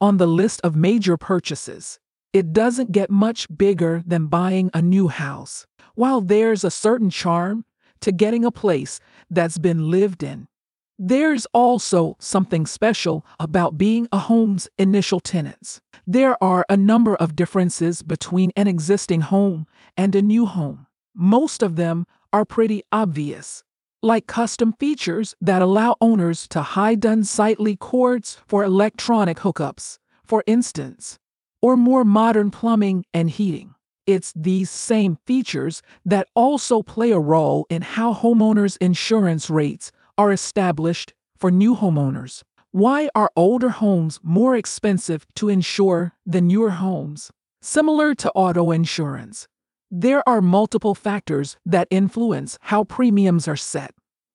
on the list of major purchases. It doesn't get much bigger than buying a new house. While there's a certain charm to getting a place that's been lived in, there's also something special about being a home's initial tenants. There are a number of differences between an existing home and a new home. Most of them are pretty obvious, like custom features that allow owners to hide unsightly cords for electronic hookups, for instance, or more modern plumbing and heating. It's these same features that also play a role in how homeowners' insurance rates are established for new homeowners. Why are older homes more expensive to insure than newer homes? Similar to auto insurance, there are multiple factors that influence how premiums are set.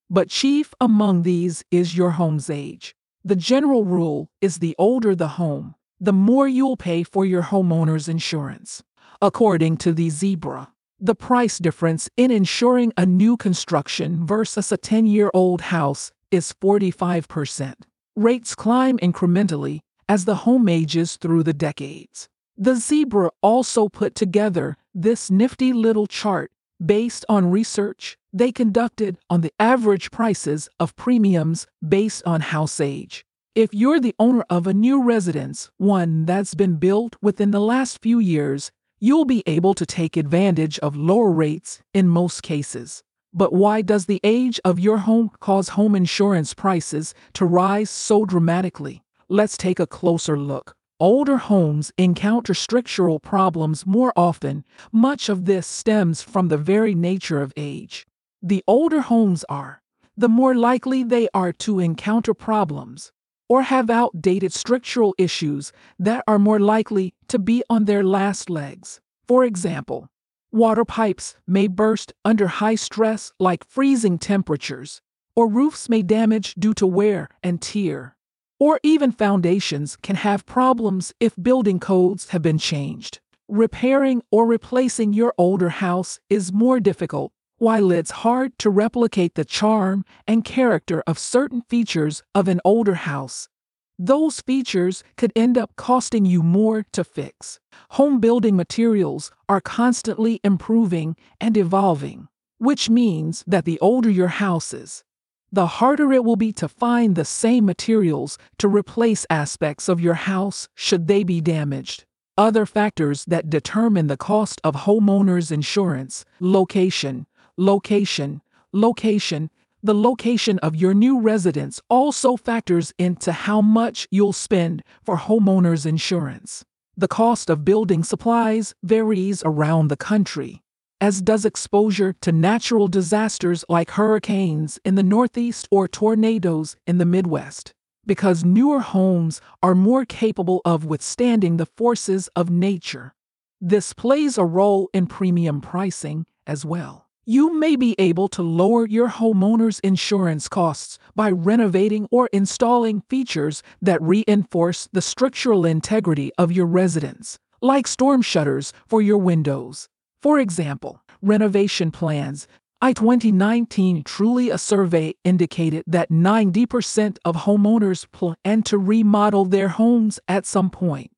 But chief among these is your home's age. The general rule is the older the home, the more you'll pay for your homeowner's insurance. According to the Zebra, the price difference in insuring a new construction versus a 10 year old house is 45%. Rates climb incrementally as the home ages through the decades. The Zebra also put together this nifty little chart based on research they conducted on the average prices of premiums based on house age. If you're the owner of a new residence, one that's been built within the last few years, you'll be able to take advantage of lower rates in most cases. But why does the age of your home cause home insurance prices to rise so dramatically? Let's take a closer look. Older homes encounter structural problems more often. Much of this stems from the very nature of age. The older homes are, the more likely they are to encounter problems or have outdated structural issues that are more likely to be on their last legs. For example, water pipes may burst under high stress, like freezing temperatures, or roofs may damage due to wear and tear. Or even foundations can have problems if building codes have been changed. Repairing or replacing your older house is more difficult while it's hard to replicate the charm and character of certain features of an older house, those features could end up costing you more to fix. Home building materials are constantly improving and evolving, which means that the older your house is, the harder it will be to find the same materials to replace aspects of your house should they be damaged. Other factors that determine the cost of homeowners insurance location, location, location. The location of your new residence also factors into how much you'll spend for homeowners insurance. The cost of building supplies varies around the country, as does exposure to natural disasters like hurricanes in the Northeast or tornadoes in the Midwest, because newer homes are more capable of withstanding the forces of nature. This plays a role in premium pricing as well. You may be able to lower your homeowner's insurance costs by renovating or installing features that reinforce the structural integrity of your residence, like storm shutters for your windows. For example, renovation plans. I 2019 truly a survey indicated that 90% of homeowners plan to remodel their homes at some point,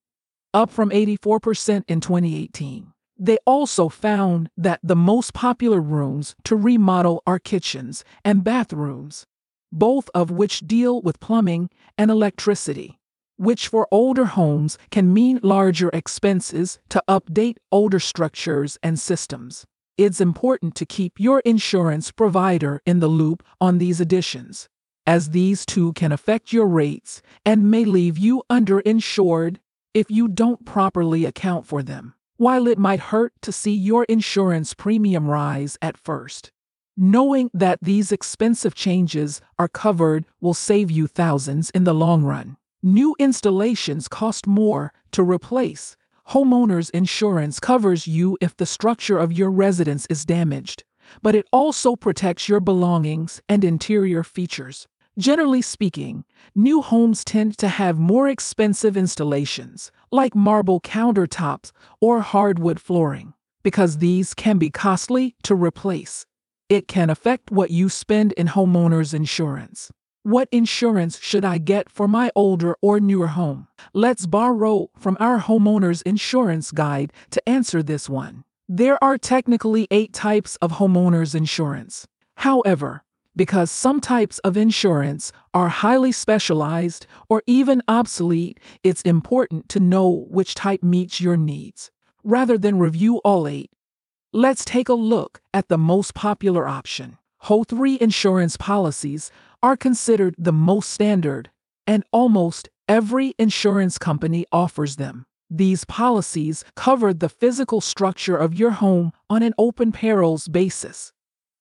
up from 84% in 2018. They also found that the most popular rooms to remodel are kitchens and bathrooms, both of which deal with plumbing and electricity, which for older homes can mean larger expenses to update older structures and systems. It's important to keep your insurance provider in the loop on these additions, as these too can affect your rates and may leave you underinsured if you don't properly account for them. While it might hurt to see your insurance premium rise at first, knowing that these expensive changes are covered will save you thousands in the long run. New installations cost more to replace. Homeowners insurance covers you if the structure of your residence is damaged, but it also protects your belongings and interior features. Generally speaking, new homes tend to have more expensive installations, like marble countertops or hardwood flooring, because these can be costly to replace. It can affect what you spend in homeowners insurance. What insurance should I get for my older or newer home? Let's borrow from our homeowner's insurance guide to answer this one. There are technically eight types of homeowners insurance. However, because some types of insurance are highly specialized or even obsolete, it's important to know which type meets your needs. Rather than review all eight, let's take a look at the most popular option. HO-3 insurance policies are considered the most standard, and almost every insurance company offers them. These policies cover the physical structure of your home on an open perils basis,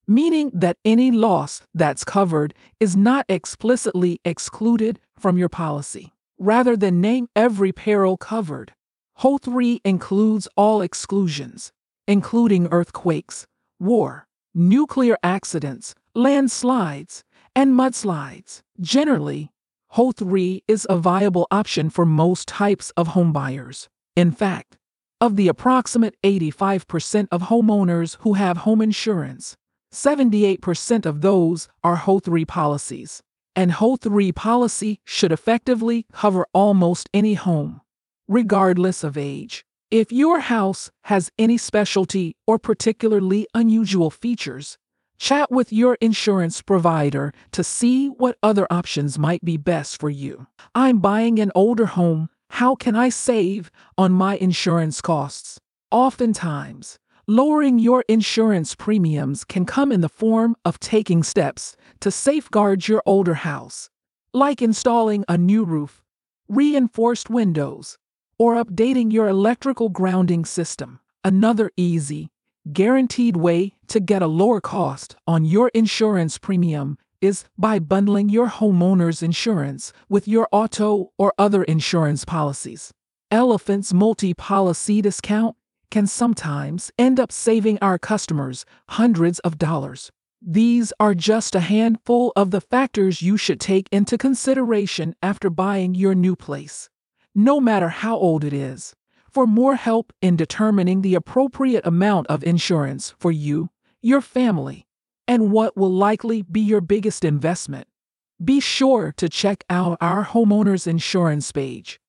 meaning that any loss that's covered is not explicitly excluded from your policy. Rather than name every peril covered, HO-3 includes all exclusions, including earthquakes, war, nuclear accidents, landslides, and mudslides. Generally, HO-3 is a viable option for most types of homebuyers. In fact, of the approximate 85% of homeowners who have home insurance, 78% of those are HO-3 policies. And HO-3 policy should effectively cover almost any home, regardless of age. If your house has any specialty or particularly unusual features, Chat with your insurance provider to see what other options might be best for you. I'm buying an older home. How can I save on my insurance costs? Oftentimes, lowering your insurance premiums can come in the form of taking steps to safeguard your older house, like installing a new roof, reinforced windows, or updating your electrical grounding system. Another easy, guaranteed way to get a lower cost on your insurance premium is by bundling your homeowner's insurance with your auto or other insurance policies. Elephant's multi policy discount can sometimes end up saving our customers hundreds of dollars. These are just a handful of the factors you should take into consideration after buying your new place, no matter how old it is. For more help in determining the appropriate amount of insurance for you, your family, and what will likely be your biggest investment, be sure to check out our homeowners insurance page.